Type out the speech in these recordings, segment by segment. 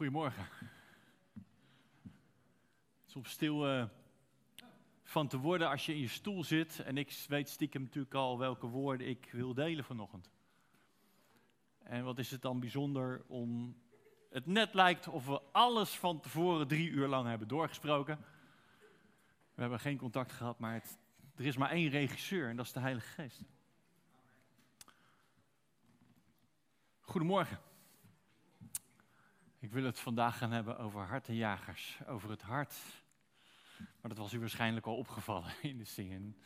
Goedemorgen. Soms stil uh, van te worden als je in je stoel zit. En ik weet stiekem natuurlijk al welke woorden ik wil delen vanochtend. En wat is het dan bijzonder om. Het net lijkt of we alles van tevoren drie uur lang hebben doorgesproken. We hebben geen contact gehad, maar het, er is maar één regisseur en dat is de Heilige Geest. Goedemorgen. Ik wil het vandaag gaan hebben over hartenjagers, over het hart. Maar dat was u waarschijnlijk al opgevallen in de zingen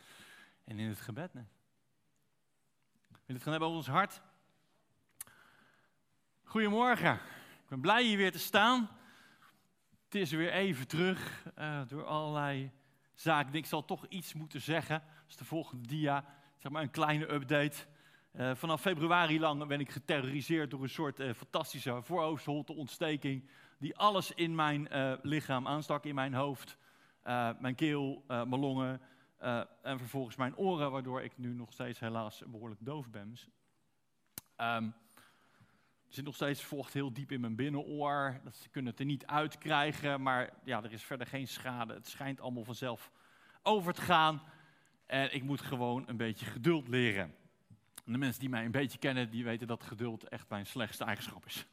en in het gebed. Ik wil het gaan hebben over ons hart. Goedemorgen, ik ben blij hier weer te staan. Het is weer even terug uh, door allerlei zaken. Ik zal toch iets moeten zeggen. Is de volgende dia, zeg maar een kleine update. Uh, vanaf februari lang ben ik geterroriseerd door een soort uh, fantastische voorhoofdholteontsteking. Die alles in mijn uh, lichaam aanstak, in mijn hoofd, mijn keel, mijn longen en vervolgens mijn oren, waardoor ik nu nog steeds helaas behoorlijk doof ben. Um, er zit nog steeds vocht heel diep in mijn binnenoor. Dat ze kunnen het er niet uitkrijgen, maar ja, er is verder geen schade. Het schijnt allemaal vanzelf over te gaan. En ik moet gewoon een beetje geduld leren de mensen die mij een beetje kennen, die weten dat geduld echt mijn slechtste eigenschap is.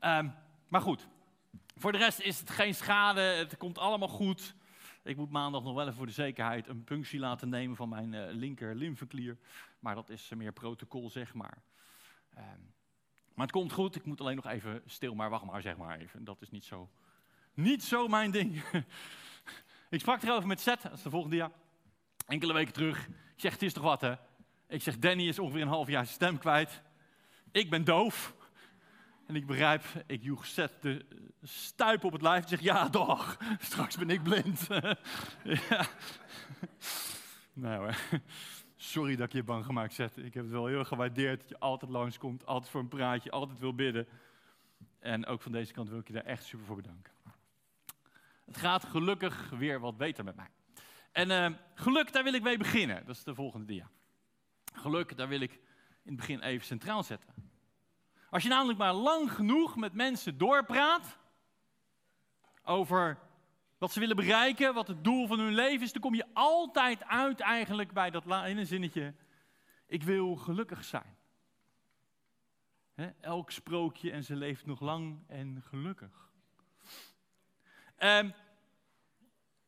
Um, maar goed, voor de rest is het geen schade, het komt allemaal goed. Ik moet maandag nog wel even voor de zekerheid een punctie laten nemen van mijn uh, linker lymfeklier. Maar dat is meer protocol, zeg maar. Um, maar het komt goed, ik moet alleen nog even stil, maar wacht maar, zeg maar even. Dat is niet zo, niet zo mijn ding. ik sprak erover met Seth, dat is de volgende jaar. Enkele weken terug. Ik zeg, het is toch wat hè? Ik zeg, Danny is ongeveer een half jaar zijn stem kwijt. Ik ben doof. En ik begrijp, ik joeg zet de stuip op het lijf. Ik zeg, ja toch, straks ben ik blind. ja. Nou, sorry dat ik je bang gemaakt zet. Ik heb het wel heel gewaardeerd dat je altijd langskomt, altijd voor een praatje, altijd wil bidden. En ook van deze kant wil ik je daar echt super voor bedanken. Het gaat gelukkig weer wat beter met mij. En uh, geluk, daar wil ik mee beginnen. Dat is de volgende dia. Geluk, daar wil ik in het begin even centraal zetten. Als je namelijk maar lang genoeg met mensen doorpraat over wat ze willen bereiken, wat het doel van hun leven is, dan kom je altijd uit eigenlijk bij dat een zinnetje, ik wil gelukkig zijn. elk sprookje en ze leeft nog lang en gelukkig. Um,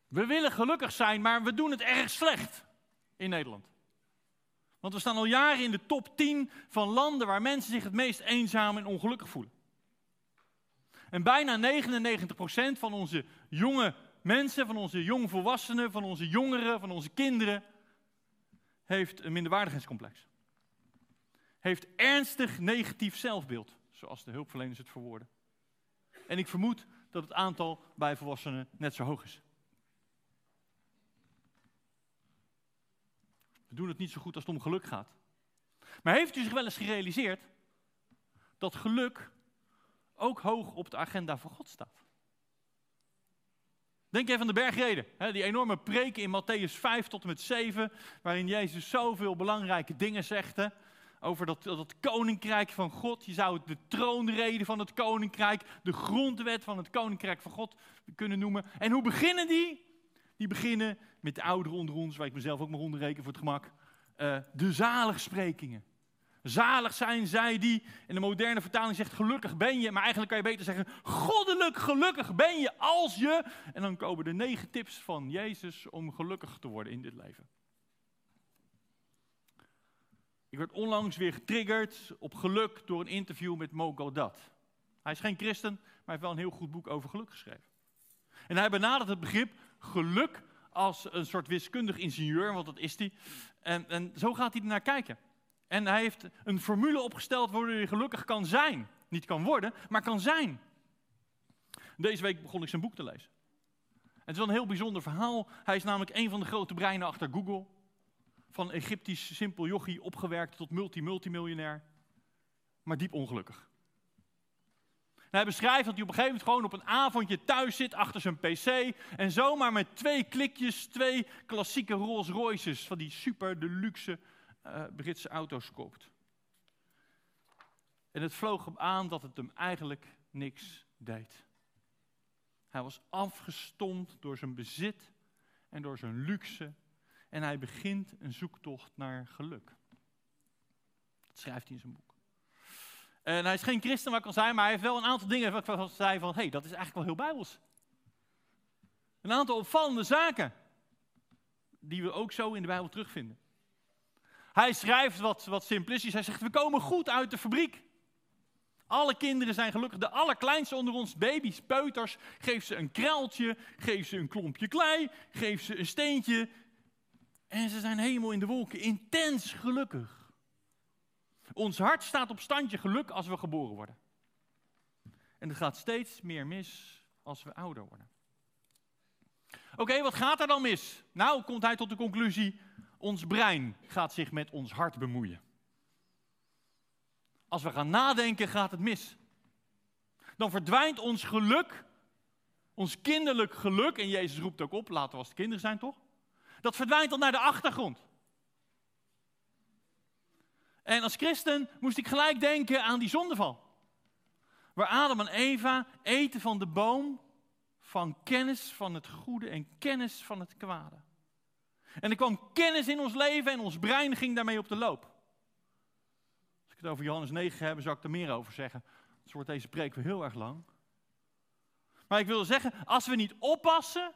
we willen gelukkig zijn, maar we doen het erg slecht in Nederland. Want we staan al jaren in de top 10 van landen waar mensen zich het meest eenzaam en ongelukkig voelen. En bijna 99% van onze jonge mensen, van onze jongvolwassenen, van onze jongeren, van onze kinderen, heeft een minderwaardigheidscomplex. Heeft ernstig negatief zelfbeeld, zoals de hulpverleners het verwoorden. En ik vermoed dat het aantal bij volwassenen net zo hoog is. Doen het niet zo goed als het om geluk gaat. Maar heeft u zich wel eens gerealiseerd dat geluk ook hoog op de agenda van God staat? Denk even aan de bergreden, hè, die enorme preken in Matthäus 5 tot en met 7, waarin Jezus zoveel belangrijke dingen zegde over dat, dat koninkrijk van God. Je zou het de troonrede van het koninkrijk, de grondwet van het koninkrijk van God kunnen noemen. En hoe beginnen die? Die beginnen met de ouderen onder ons, waar ik mezelf ook mag onderreken voor het gemak. Uh, de zaligsprekingen. Zalig zijn zij die, in de moderne vertaling zegt gelukkig ben je, maar eigenlijk kan je beter zeggen goddelijk gelukkig ben je als je. En dan komen de negen tips van Jezus om gelukkig te worden in dit leven. Ik werd onlangs weer getriggerd op geluk door een interview met Mo Godat. Hij is geen christen, maar heeft wel een heel goed boek over geluk geschreven. En hij benadert het begrip geluk als een soort wiskundig ingenieur, want dat is hij. En, en zo gaat hij er naar kijken. En hij heeft een formule opgesteld waardoor je gelukkig kan zijn. Niet kan worden, maar kan zijn. Deze week begon ik zijn boek te lezen. Het is wel een heel bijzonder verhaal. Hij is namelijk een van de grote breinen achter Google. Van Egyptisch simpel yogi opgewerkt tot multi-multimiljonair. Maar diep ongelukkig hij beschrijft dat hij op een gegeven moment gewoon op een avondje thuis zit achter zijn pc en zomaar met twee klikjes twee klassieke Rolls Royces van die super deluxe uh, Britse auto's koopt. En het vloog hem aan dat het hem eigenlijk niks deed. Hij was afgestompt door zijn bezit en door zijn luxe. En hij begint een zoektocht naar geluk. Dat schrijft hij in zijn boek. En hij is geen christen, ik al zei, maar hij heeft wel een aantal dingen waarvan hij zei van, hé, hey, dat is eigenlijk wel heel bijbels. Een aantal opvallende zaken, die we ook zo in de Bijbel terugvinden. Hij schrijft wat, wat simplistisch, hij zegt, we komen goed uit de fabriek. Alle kinderen zijn gelukkig. De allerkleinste onder ons, baby's, peuters, geef ze een kraaltje, geef ze een klompje klei, geef ze een steentje. En ze zijn helemaal in de wolken, intens gelukkig. Ons hart staat op standje geluk als we geboren worden. En het gaat steeds meer mis als we ouder worden. Oké, wat gaat er dan mis? Nou, komt hij tot de conclusie: ons brein gaat zich met ons hart bemoeien. Als we gaan nadenken, gaat het mis. Dan verdwijnt ons geluk, ons kinderlijk geluk, en Jezus roept ook op, laten we als de kinderen zijn toch? Dat verdwijnt dan naar de achtergrond. En als christen moest ik gelijk denken aan die zondeval. Waar Adam en Eva eten van de boom van kennis van het goede en kennis van het kwade. En er kwam kennis in ons leven en ons brein ging daarmee op de loop. Als ik het over Johannes 9 heb, zou ik er meer over zeggen. Dus wordt deze preek weer heel erg lang. Maar ik wil zeggen, als we niet oppassen,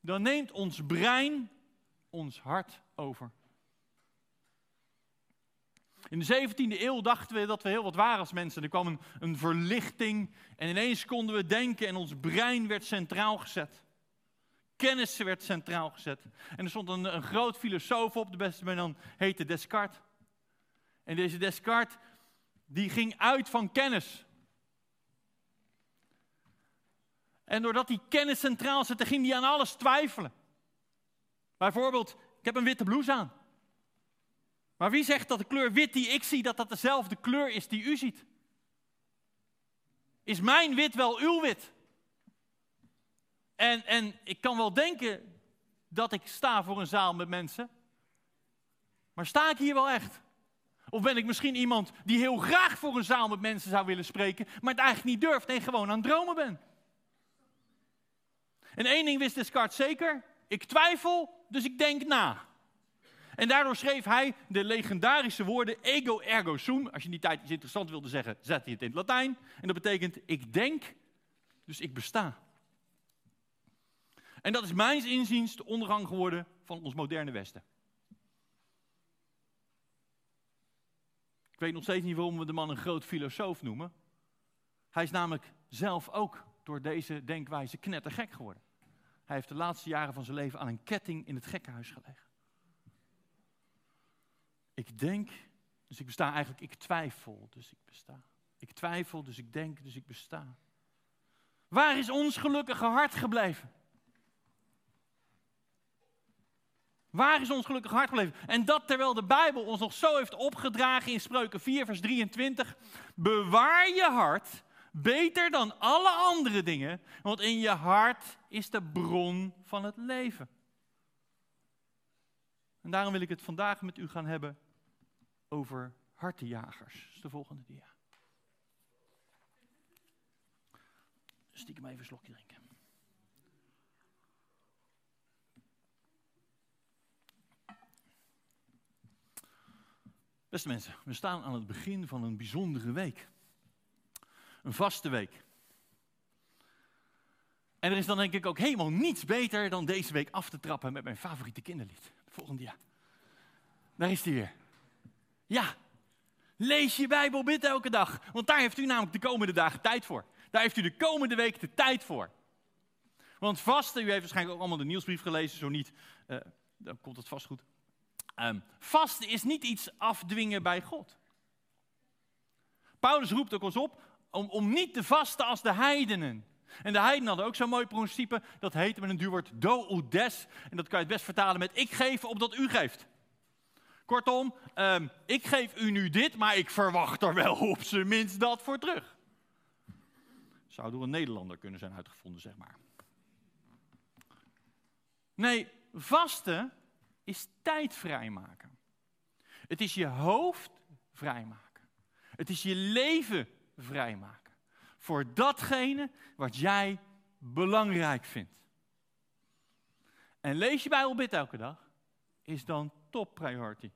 dan neemt ons brein ons hart over. In de 17e eeuw dachten we dat we heel wat waren als mensen. Er kwam een, verlichting en ineens konden we denken en ons brein werd centraal gezet. Kennis werd centraal gezet. En er stond een, een groot filosoof op, de beste man dan heette Descartes. En deze Descartes, die ging uit van kennis. En doordat die kennis centraal zette, ging hij aan alles twijfelen. Bijvoorbeeld, ik heb een witte blouse aan. Maar wie zegt dat de kleur wit die ik zie, dat dat dezelfde kleur is die u ziet? Is mijn wit wel uw wit? En, en ik kan wel denken dat ik sta voor een zaal met mensen. Maar sta ik hier wel echt? Of ben ik misschien iemand die heel graag voor een zaal met mensen zou willen spreken, maar het eigenlijk niet durft en gewoon aan het dromen ben? En één ding wist Descartes zeker: ik twijfel, dus ik denk na. En daardoor schreef hij de legendarische woorden ego ergo sum. Als je die tijd iets interessant wilde zeggen, zet hij het in het Latijn. En dat betekent ik denk, dus ik besta. En dat is mijns inziens de ondergang geworden van ons moderne Westen. Ik weet nog steeds niet waarom we de man een groot filosoof noemen. Hij is namelijk zelf ook door deze denkwijze knettergek geworden. Hij heeft de laatste jaren van zijn leven aan een ketting in het gekkenhuis gelegen. Ik denk, dus ik besta eigenlijk, ik twijfel, dus ik besta. Ik twijfel, dus ik denk, dus ik besta. Waar is ons gelukkige hart gebleven? Waar is ons gelukkige hart gebleven? En dat terwijl de Bijbel ons nog zo heeft opgedragen in Spreuken 4, vers 23. Bewaar je hart beter dan alle andere dingen, want in je hart is de bron van het leven. En daarom wil ik het vandaag met u gaan hebben over hartenjagers. Dat is de volgende dia. Stiekem even een slokje drinken. Beste mensen, we staan aan het begin van een bijzondere week. Een vaste week. En er is dan denk ik ook helemaal niets beter dan deze week af te trappen met mijn favoriete kinderlied. volgende jaar. Daar is hij weer. Ja, lees je Bijbel, bid elke dag. Want daar heeft u namelijk de komende dagen tijd voor. Daar heeft u de komende week de tijd voor. Want vasten, u heeft waarschijnlijk ook allemaal de nieuwsbrief gelezen, zo niet, uh, dan komt het vast goed. Um, vasten is niet iets afdwingen bij God. Paulus roept ook ons op om, om niet te vasten als de heidenen. En de heidenen hadden ook zo'n mooi principe, dat heette met een duurwoord do des. En dat kan je het best vertalen met ik geef opdat u geeft. Kortom, um, ik geef u nu dit, maar ik verwacht er wel op zijn minst dat voor terug. Zou door een Nederlander kunnen zijn uitgevonden, zeg maar. Nee, vasten is tijd vrijmaken. Het is je hoofd vrijmaken. Het is je leven vrijmaken. voor datgene wat jij belangrijk vindt. En lees je Bijbelbid elke dag, is dan top priority.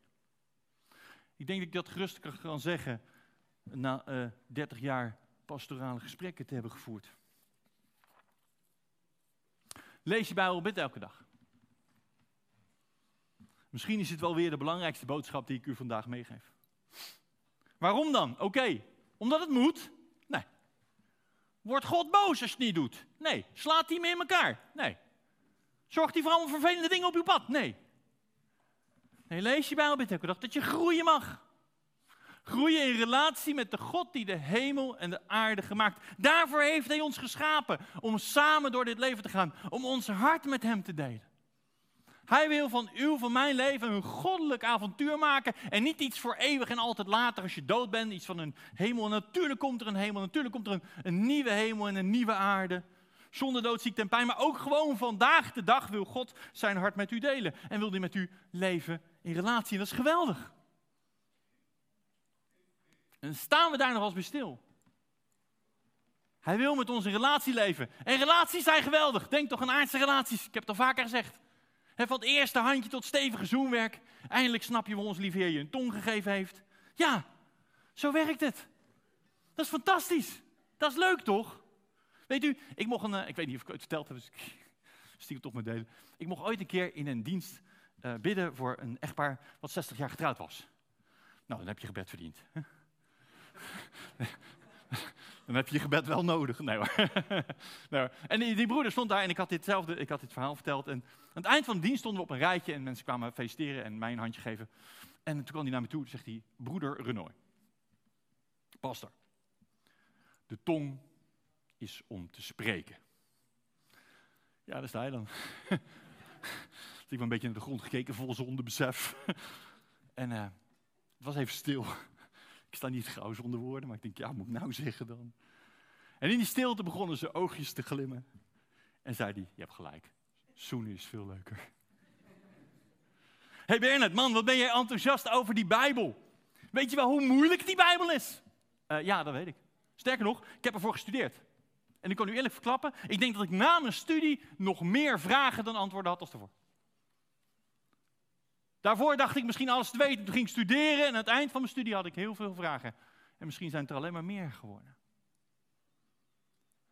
Ik denk dat ik dat gerust kan zeggen na uh, eh, 30 jaar pastorale gesprekken te hebben gevoerd. Lees je Bijbelbid elke dag. Misschien is het wel weer de belangrijkste boodschap die ik u vandaag meegeef. Waarom dan? Oké, omdat het moet? Nee. Wordt God boos als je het niet doet? Nee. Slaat hij me in elkaar? Nee. Zorgt hij voor allemaal vervelende dingen op uw pad? Nee. Nee, lees je Bijbel elke dag dat je groeien mag. Groeien in relatie met de God die de hemel en de aarde gemaakt. Daarvoor heeft Hij ons geschapen. Om samen door dit leven te gaan. Om ons hart met Hem te delen. Hij wil van uw, van mijn leven een goddelijk avontuur maken. En niet iets voor eeuwig en altijd later als je dood bent. Iets van een hemel. Natuurlijk komt er een hemel. Natuurlijk komt er een nieuwe hemel en een nieuwe aarde. Zonder dood, ziekte en pijn. Maar ook gewoon vandaag de dag wil God zijn hart met u delen. En wil hij met u leven in relatie. En dat is geweldig. En staan we daar nog als bij stil. Hij wil met ons in relatie leven. En relaties zijn geweldig. Denk toch aan aardse relaties. Ik heb het al vaker gezegd. van het eerste handje tot stevige zoenwerk. Eindelijk snap je waarom ons lief Heer je een tong gegeven heeft. Ja, zo werkt het. Dat is fantastisch. Dat is leuk toch? Weet u, ik mocht een, eh, ik weet niet of ik het verteld heb, dus ik stiekem toch maar delen. Ik mocht ooit een keer in een dienst uh, bidden voor een echtpaar wat 60 jaar getrouwd was. Nou, dan heb je gebed verdiend. dan heb je gebed wel nodig. Nee nee En die, die, broeder stond daar en ik had, ditzelfde, ik had dit verhaal verteld. En aan het eind van de dienst stonden we op een rijtje en mensen kwamen feliciteren en mij een handje geven. En toen kwam hij naar me toe en zegt hij, broeder Renoy, pastor, de tong is om te spreken. Ja, daar sta je dan. ik heb een beetje naar de grond gekeken, vol zondebesef. en uh, het was even stil. ik sta niet gauw zonder woorden, maar ik denk, ja, moet ik nou zeggen dan? En in die stilte begonnen zijn oogjes te glimmen. En zei hij, je hebt gelijk, zoenen is veel leuker. hey Bernard, man, wat ben jij enthousiast over die Bijbel? Weet je wel hoe moeilijk die Bijbel is? Uh, ja, dat weet ik. Sterker nog, ik heb ervoor gestudeerd. En ik kan u eerlijk verklappen, ik denk dat ik na mijn studie nog meer vragen dan antwoorden had als ervoor. Daarvoor dacht ik misschien alles te weten. Toen ging ik studeren en aan het eind van mijn studie had ik heel veel vragen. En misschien zijn het er alleen maar meer geworden.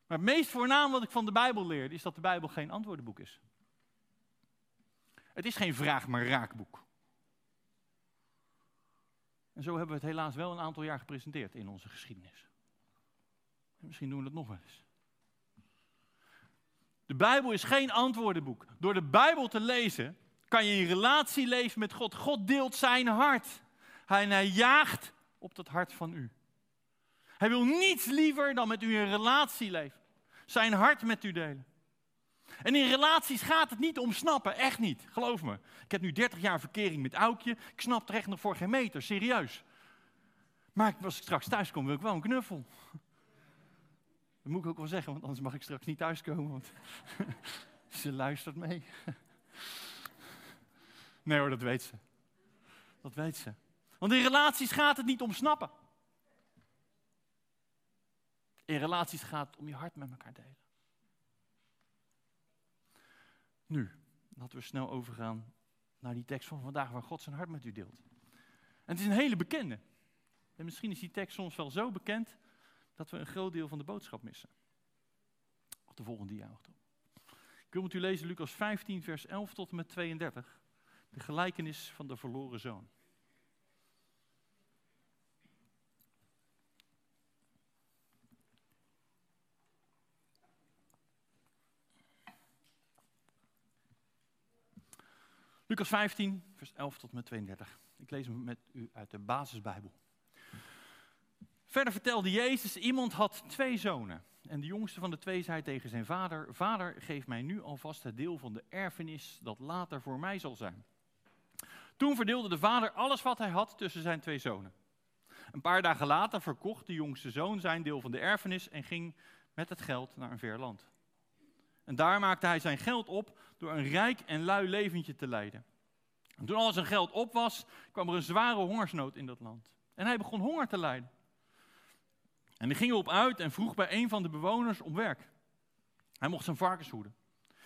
Maar het meest voornaam wat ik van de Bijbel leerde, is dat de Bijbel geen antwoordenboek is. Het is geen vraag maar raakboek. En zo hebben we het helaas wel een aantal jaar gepresenteerd in onze geschiedenis. En misschien doen we dat nog wel eens. De Bijbel is geen antwoordenboek. Door de Bijbel te lezen kan je in relatie leven met God. God deelt zijn hart. Hij, hij jaagt op dat hart van u. Hij wil niets liever dan met u in relatie leven. Zijn hart met u delen. En in relaties gaat het niet om snappen, echt niet. Geloof me. Ik heb nu 30 jaar verkering met Aukje. Ik snap er echt nog voor geen meter, serieus. Maar als ik straks thuis kom, wil ik wel een knuffel. Dat moet ik ook wel zeggen, want anders mag ik straks niet thuiskomen. Want ze luistert mee. Nee hoor, dat weet ze. Dat weet ze. Want in relaties gaat het niet om snappen. In relaties gaat het om je hart met elkaar delen. Nu, laten we snel overgaan naar die tekst van vandaag waar God zijn hart met u deelt. En het is een hele bekende. En misschien is die tekst soms wel zo bekend dat we een groot deel van de boodschap missen. Op de volgende dia. Ik wil met u lezen Lucas 15, vers 11 tot en met 32. De gelijkenis van de verloren zoon. Lucas 15, vers 11 tot en met 32. Ik lees hem met u uit de basisbijbel. Verder vertelde Jezus, iemand had twee zonen. En de jongste van de twee zei tegen zijn vader, vader, geef mij nu alvast het deel van de erfenis dat later voor mij zal zijn. Toen verdeelde de vader alles wat hij had tussen zijn twee zonen. Een paar dagen later verkocht de jongste zoon zijn deel van de erfenis en ging met het geld naar een ver land. En daar maakte hij zijn geld op door een rijk en lui leventje te leiden. En toen al zijn geld op was, kwam er een zware hongersnood in dat land. En hij begon honger te lijden. En die ging erop uit en vroeg bij een van de bewoners om werk. Hij mocht zijn varkens voeden.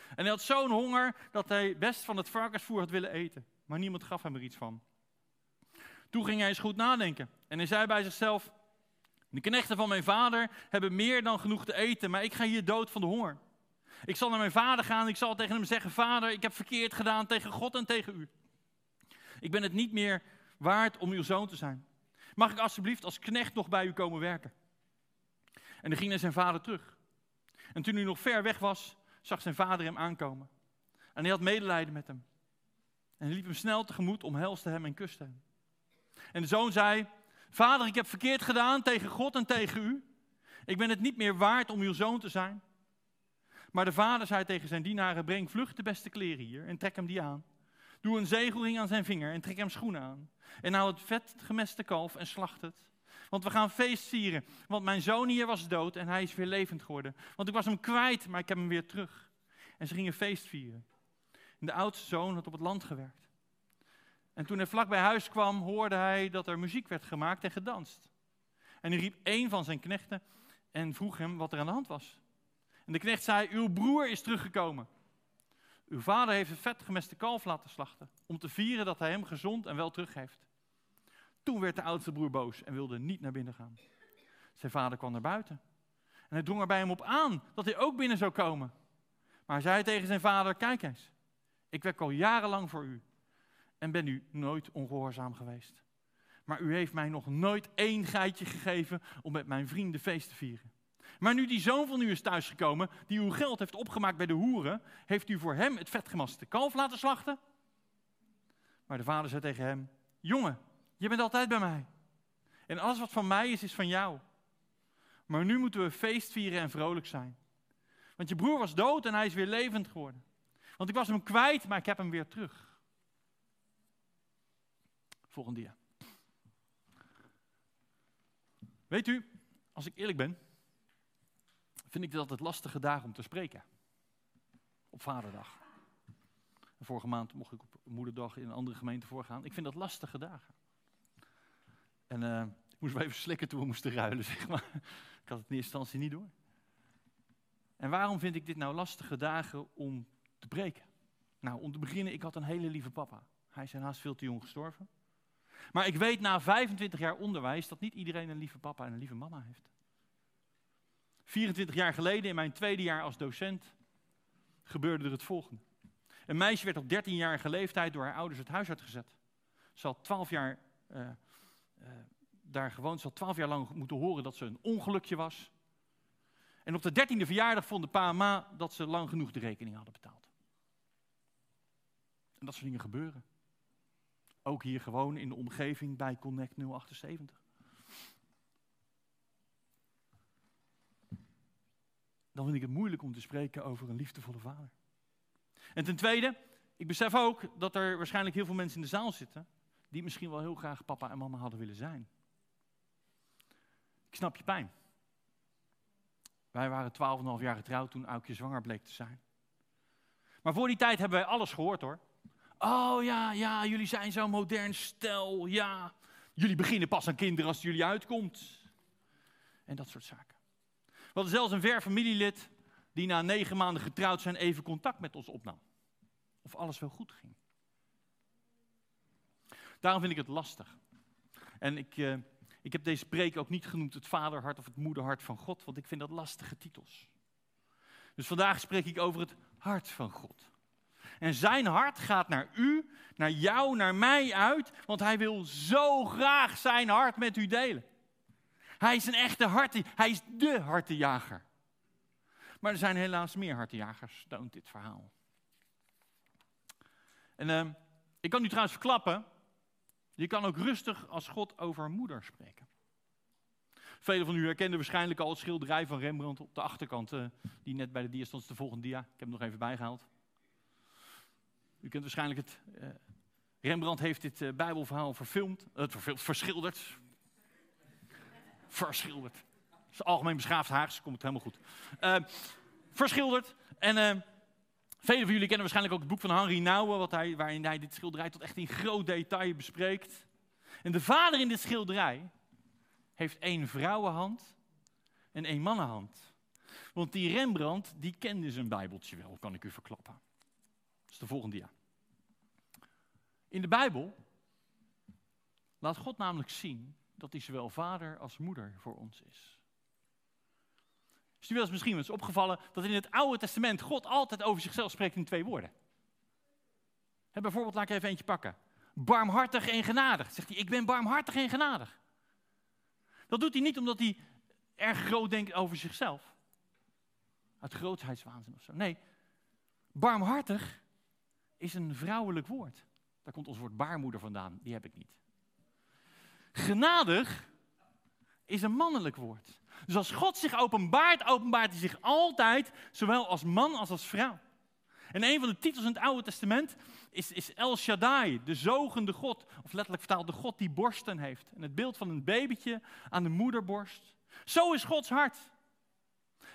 En hij had zo'n honger dat hij best van het varkensvoer had willen eten. Maar niemand gaf hem er iets van. Toen ging hij eens goed nadenken. En hij zei bij zichzelf: De knechten van mijn vader hebben meer dan genoeg te eten, maar ik ga hier dood van de honger. Ik zal naar mijn vader gaan. Ik zal tegen hem zeggen: Vader, ik heb verkeerd gedaan tegen God en tegen u. Ik ben het niet meer waard om uw zoon te zijn. Mag ik alsjeblieft als knecht nog bij u komen werken? En dan ging naar zijn vader terug. En toen hij nog ver weg was, zag zijn vader hem aankomen. En hij had medelijden met hem. En hij liep hem snel tegemoet, omhelste hem en kuste hem. En de zoon zei: Vader, ik heb verkeerd gedaan tegen God en tegen u. Ik ben het niet meer waard om uw zoon te zijn. Maar de vader zei tegen zijn dienaren: Breng vlug de beste kleren hier en trek hem die aan. Doe een zegelring aan zijn vinger en trek hem schoenen aan. En haal het vet gemeste kalf en slacht het. Want we gaan feest vieren. Want mijn zoon hier was dood en hij is weer levend geworden. Want ik was hem kwijt, maar ik heb hem weer terug. En ze gingen feest vieren. En de oudste zoon had op het land gewerkt. En toen hij vlak bij huis kwam, hoorde hij dat er muziek werd gemaakt en gedanst. En hij riep een van zijn knechten en vroeg hem wat er aan de hand was. En de knecht zei: Uw broer is teruggekomen. Uw vader heeft een vet gemeste kalf laten slachten. Om te vieren dat hij hem gezond en wel teruggeeft. Toen werd de oudste broer boos en wilde niet naar binnen gaan. Zijn vader kwam naar buiten. En hij drong er bij hem op aan dat hij ook binnen zou komen. Maar hij zei tegen zijn vader: Kijk eens, ik werk al jarenlang voor u en ben u nooit ongehoorzaam geweest. Maar u heeft mij nog nooit één geitje gegeven om met mijn vrienden feest te vieren. Maar nu die zoon van u is thuisgekomen, die uw geld heeft opgemaakt bij de hoeren, heeft u voor hem het vetgemaste kalf laten slachten? Maar de vader zei tegen hem: Jongen, je bent altijd bij mij. En alles wat van mij is, is van jou. Maar nu moeten we feest vieren en vrolijk zijn. Want je broer was dood en hij is weer levend geworden. Want ik was hem kwijt, maar ik heb hem weer terug. Volgende dia. Weet u, als ik eerlijk ben, vind ik het lastige dagen om te spreken. Op vaderdag. vorige maand mocht ik op moederdag in een andere gemeente voorgaan. Ik vind dat lastige dagen. En uh, ik moest wel even slikken toen we moesten ruilen, zeg maar. Ik had het in eerste instantie niet door. En waarom vind ik dit nou lastige dagen om te breken? Nou, om te beginnen, ik had een hele lieve papa. Hij is helaas veel te jong gestorven. Maar ik weet na 25 jaar onderwijs dat niet iedereen een lieve papa en een lieve mama heeft. 24 jaar geleden, in mijn tweede jaar als docent, gebeurde er het volgende. Een meisje werd op 13-jarige leeftijd door haar ouders het huis uitgezet. Ze had 12 jaar uh, uh, daar gewoond. Ze had 12 jaar lang moeten horen dat ze een ongelukje was. En op de dertiende verjaardag vonden pa en ma dat ze lang genoeg de rekening hadden betaald. En dat soort dingen gebeuren. Ook hier gewoon in de omgeving bij Connect 078. Dan vind ik het moeilijk om te spreken over een liefdevolle vader. En ten tweede, ik besef ook dat er waarschijnlijk heel veel mensen in de zaal zitten die misschien wel heel graag papa en mama hadden willen zijn. Ik snap je pijn. Wij waren 12,5 jaar getrouwd toen Aukje zwanger bleek te zijn. Maar voor die tijd hebben wij alles gehoord hoor. Oh ja, ja, jullie zijn zo'n modern stel. Ja, jullie beginnen pas aan kinderen als jullie uitkomt. En dat soort zaken. We hadden zelfs een ver familielid die na negen maanden getrouwd zijn even contact met ons opnam. Of alles wel goed ging. Daarom vind ik het lastig. En ik, uh, ik heb deze preek ook niet genoemd het vaderhart of het moederhart van God, want ik vind dat lastige titels. Dus vandaag spreek ik over het hart van God. En zijn hart gaat naar u, naar jou, naar mij uit, want hij wil zo graag zijn hart met u delen. Hij is een echte hart, hij is de hartenjager. Maar er zijn helaas meer hartenjagers, toont dit verhaal. En uh, ik kan u trouwens verklappen, je kan ook rustig als God over moeder spreken. Velen van u herkenden waarschijnlijk al het schilderij van Rembrandt op de achterkant, uh, die net bij de dia stond, de volgende dia. Ik heb hem nog even bijgehaald. U kent waarschijnlijk het. Uh, Rembrandt heeft dit uh, Bijbelverhaal verfilmd, verfilmd, verschilderd. verschilderd. Dat is algemeen beschaafd Haags, komt het helemaal goed. verschilderd. En Velen van jullie kennen waarschijnlijk ook het boek van Henri Nouwen, wat hij, waarin hij dit schilderij tot echt in groot detail bespreekt. En de vader in dit schilderij heeft één vrouwenhand een eenmannenhand. Want die Rembrandt, die kende zijn bijbeltje wel, kan ik u verklappen. Dat is de volgende jaar. In de Bijbel laat God namelijk zien dat hij zowel vader als moeder voor ons is. Is wel eens misschien eens opgevallen dat in het Oude Testament God altijd over zichzelf spreekt in twee woorden? Bijvoorbeeld, laat ik even eentje pakken. Barmhartig en genadig. Zegt hij, ik ben barmhartig en genadig. Dat doet hij niet omdat hij erg groot denkt over zichzelf. Uit grootheidswaanzin of zo. Nee, barmhartig is een vrouwelijk woord. Daar komt ons woord baarmoeder vandaan. Die heb ik niet. Genadig is een mannelijk woord. Dus als God zich openbaart, openbaart hij zich altijd, zowel als man als als vrouw. En een van de titels in het Oude Testament is, is El Shaddai, de zogende God. Of letterlijk vertaald de God die borsten heeft. En het beeld van een babytje aan de moederborst. Zo is Gods hart.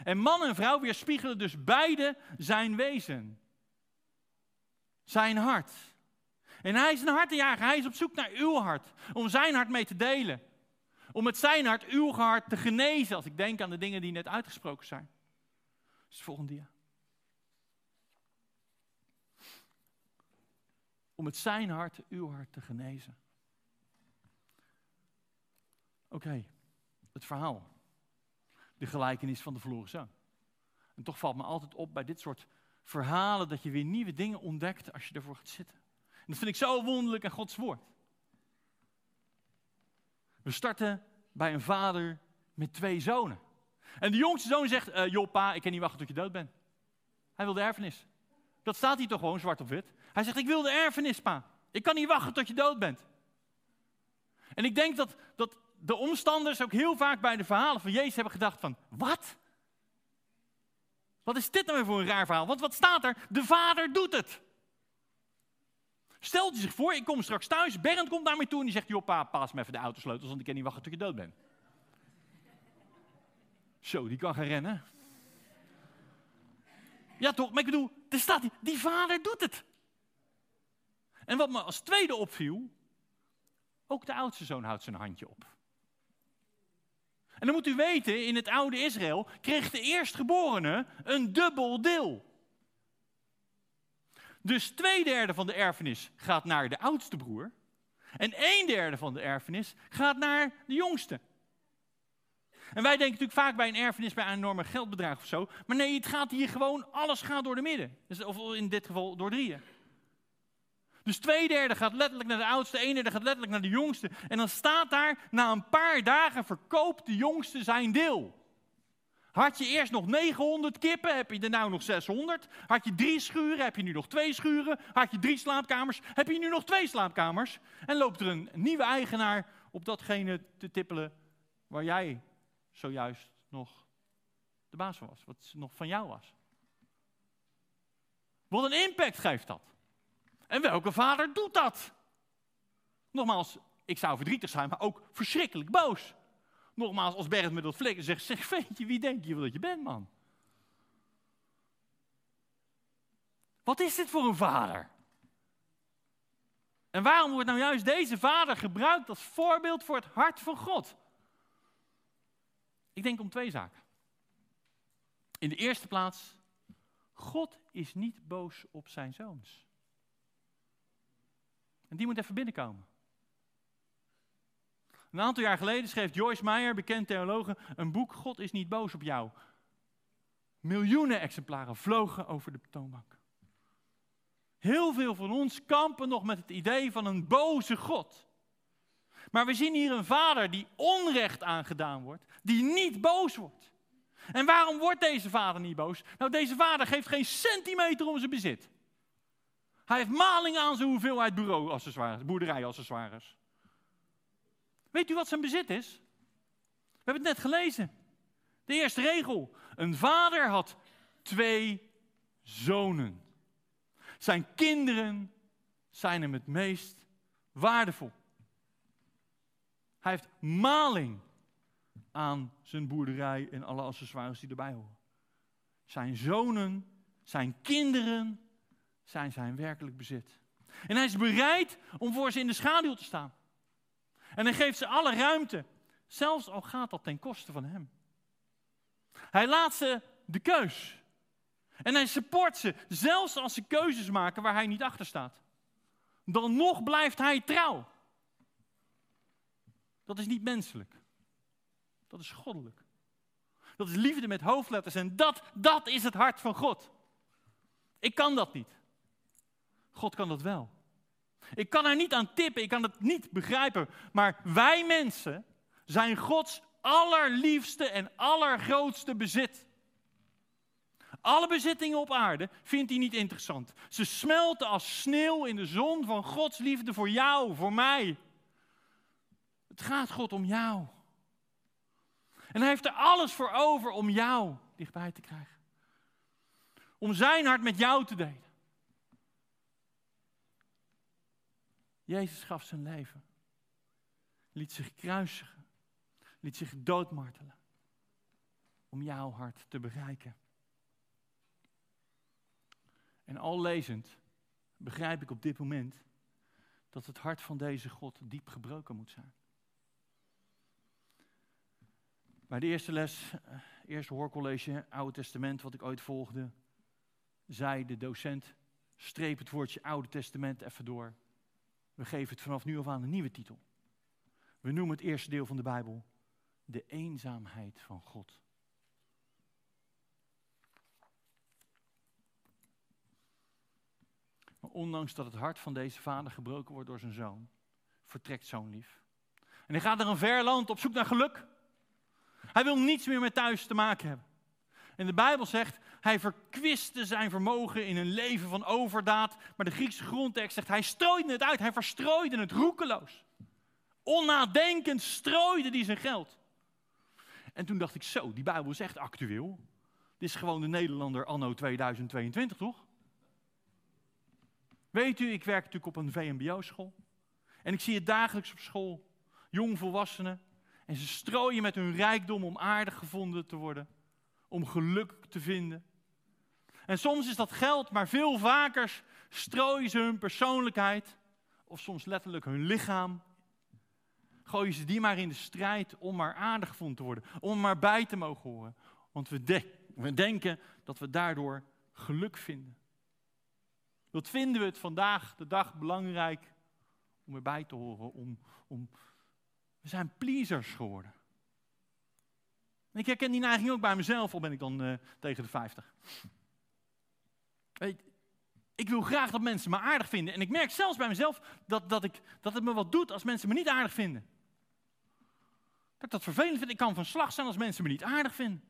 En man en vrouw weerspiegelen dus beide zijn wezen. Zijn hart. En hij is een hartenjager. Hij is op zoek naar uw hart. Om zijn hart mee te delen. Om met zijn hart uw hart te genezen. Als ik denk aan de dingen die net uitgesproken zijn. Is het volgende dia. Om met zijn hart uw hart te genezen. Oké, het verhaal. De gelijkenis van de verloren zoon. En toch valt me altijd op bij dit soort verhalen dat je weer nieuwe dingen ontdekt als je ervoor gaat zitten. En dat vind ik zo wonderlijk aan Gods woord. We starten bij een vader met twee zonen. En de jongste zoon zegt, uh, joh pa, ik kan niet wachten tot je dood bent. Hij wil de erfenis. Dat staat hier toch gewoon zwart op wit. Hij zegt, ik wil de erfenis pa. Ik kan niet wachten tot je dood bent. En ik denk dat, dat de omstanders ook heel vaak bij de verhalen van Jezus hebben gedacht van, wat? Wat is dit nou weer voor een raar verhaal? Want wat staat er? De vader doet het. Stelt je zich voor, ik kom straks thuis, Bernd komt naar mij toe en die zegt, joh pa, paas me even de autosleutels, want ik kan niet wachten tot je dood bent. Zo, die kan gaan rennen. Ja toch, maar ik bedoel, er staat die, die vader doet het. En wat me als tweede opviel, ook de oudste zoon houdt zijn handje op. En dan moet u weten, in het oude Israël kreeg de eerstgeborene een dubbel deel. Dus twee derde van de erfenis gaat naar de oudste broer. En een derde van de erfenis gaat naar de jongste. En wij denken natuurlijk vaak bij een erfenis bij een enorme geldbedrag of zo. Maar nee, het gaat hier gewoon, alles gaat door de midden. Dus, of in dit geval door drieën. Dus twee derde gaat letterlijk naar de oudste, een derde gaat letterlijk naar de jongste. En dan staat daar, na een paar dagen verkoopt de jongste zijn deel. Had je eerst nog 900 kippen, heb je er nou nog 600. Had je drie schuren, heb je nu nog twee schuren. Had je drie slaapkamers, heb je nu nog twee slaapkamers. En loopt er een nieuwe eigenaar op datgene te tippelen waar jij zojuist nog de baas van was. Wat nog van jou was. Wat een impact geeft dat. En welke vader doet dat? Nogmaals, ik zou verdrietig zijn, maar ook verschrikkelijk boos. Nogmaals, als Bernd met dat flikken zegt, zeg, weet je, wie denk je dat je bent, man? Wat is dit voor een vader? En waarom wordt nou juist deze vader gebruikt als voorbeeld voor het hart van God? Ik denk om twee zaken. In de eerste plaats, God is niet boos op zijn zoons. En die moet even binnenkomen. Een aantal jaar geleden schreef Joyce Meyer, bekend theologe, een boek God is niet boos op jou. Miljoenen exemplaren vlogen over de toonbank. Heel veel van ons kampen nog met het idee van een boze God. Maar we zien hier een vader die onrecht aangedaan wordt, die niet boos wordt. En waarom wordt deze vader niet boos? Nou, deze vader geeft geen centimeter om zijn bezit. Hij heeft maling aan zijn hoeveelheid bureau-accessoires, boerderij-accessoires. Weet u wat zijn bezit is? We hebben het net gelezen. De eerste regel. Een vader had twee zonen. Zijn kinderen zijn hem het meest waardevol. Hij heeft maling aan zijn boerderij en alle accessoires die erbij horen. Zijn zonen, zijn kinderen zijn zijn werkelijk bezit. En hij is bereid om voor ze in de schaduw te staan. En hij geeft ze alle ruimte, zelfs al gaat dat ten koste van hem. Hij laat ze de keus. En hij support ze, zelfs als ze keuzes maken waar hij niet achter staat. Dan nog blijft hij trouw. Dat is niet menselijk. Dat is goddelijk. Dat is liefde met hoofdletters en dat, dat is het hart van God. Ik kan dat niet. God kan dat wel. Ik kan er niet aan tippen, ik kan het niet begrijpen. Maar wij mensen zijn Gods allerliefste en allergrootste bezit. Alle bezittingen op aarde vindt hij niet interessant. Ze smelten als sneeuw in de zon van Gods liefde voor jou, voor mij. Het gaat God om jou. En hij heeft er alles voor over om jou dichtbij te krijgen. Om zijn hart met jou te delen. Jezus gaf zijn leven. Liet zich kruisigen. Liet zich doodmartelen. Om jouw hart te bereiken. En al lezend begrijp ik op dit moment dat het hart van deze God diep gebroken moet zijn. Bij de eerste les, eh, eerste hoorcollege, Oude Testament, wat ik ooit volgde, zei de docent, streep het woordje Oude Testament even door. We geven het vanaf nu af aan een nieuwe titel. We noemen het eerste deel van de Bijbel de eenzaamheid van God. Maar ondanks dat het hart van deze vader gebroken wordt door zijn zoon, vertrekt zoon lief. En hij gaat naar een ver land op zoek naar geluk. Hij wil niets meer met thuis te maken hebben. En de Bijbel zegt, hij verkwiste zijn vermogen in een leven van overdaad. Maar de Griekse grondtekst zegt, hij strooide het uit, hij verstrooide het roekeloos. Onnadenkend strooide hij zijn geld. En toen dacht ik, zo, die Bijbel is echt actueel. Dit is gewoon de Nederlander anno 2022, toch? Weet u, ik werk natuurlijk op een VMBO-school. En ik zie het dagelijks op school. Jongvolwassenen. En ze strooien met hun rijkdom om aardig gevonden te worden. Om geluk te vinden. En soms is dat geld, maar veel vaker strooien ze hun persoonlijkheid. Of soms letterlijk hun lichaam. Gooien ze die maar in de strijd om maar aardig gevonden te worden. Om maar bij te mogen horen. Want we, we denken dat we daardoor geluk vinden. Wat vinden we het vandaag de dag belangrijk om erbij te horen? Om, om, we zijn pleasers geworden. ik herken die neiging ook bij mezelf, al ben ik dan uh, tegen de 50. Weet, ik wil graag dat mensen me aardig vinden. En ik merk zelfs bij mezelf dat, dat, ik, dat het me wat doet als mensen me niet aardig vinden. Dat ik dat vervelend vind. Ik kan van slag zijn als mensen me niet aardig vinden.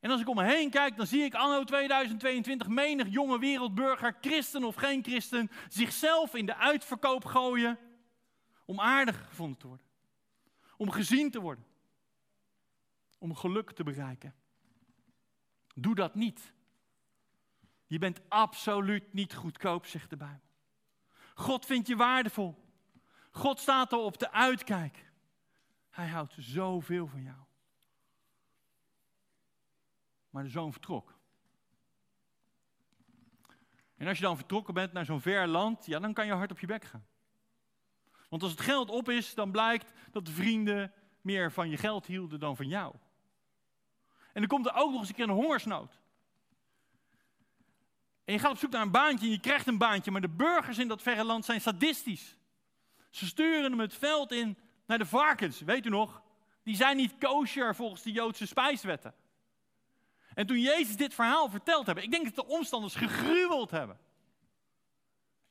En als ik om me heen kijk, dan zie ik anno 2022 menig jonge wereldburger, christen of geen christen, zichzelf in de uitverkoop gooien om aardig gevonden te worden. Om gezien te worden. Om geluk te bereiken. Doe dat niet. Je bent absoluut niet goedkoop, zegt de Bijbel. God vindt je waardevol. God staat er op de uitkijk. Hij houdt zoveel van jou. Maar de zoon vertrok. En als je dan vertrokken bent naar zo'n ver land, ja, dan kan je hard op je bek gaan. Want als het geld op is, dan blijkt dat de vrienden meer van je geld hielden dan van jou. En dan komt er ook nog eens een keer een hongersnood. En je gaat op zoek naar een baantje en je krijgt een baantje, maar de burgers in dat verre land zijn sadistisch. Ze sturen hem het veld in naar de varkens, weet u nog? Die zijn niet kosher volgens de Joodse spijswetten. En toen Jezus dit verhaal verteld hebben, ik denk dat de omstanders gegruweld hebben.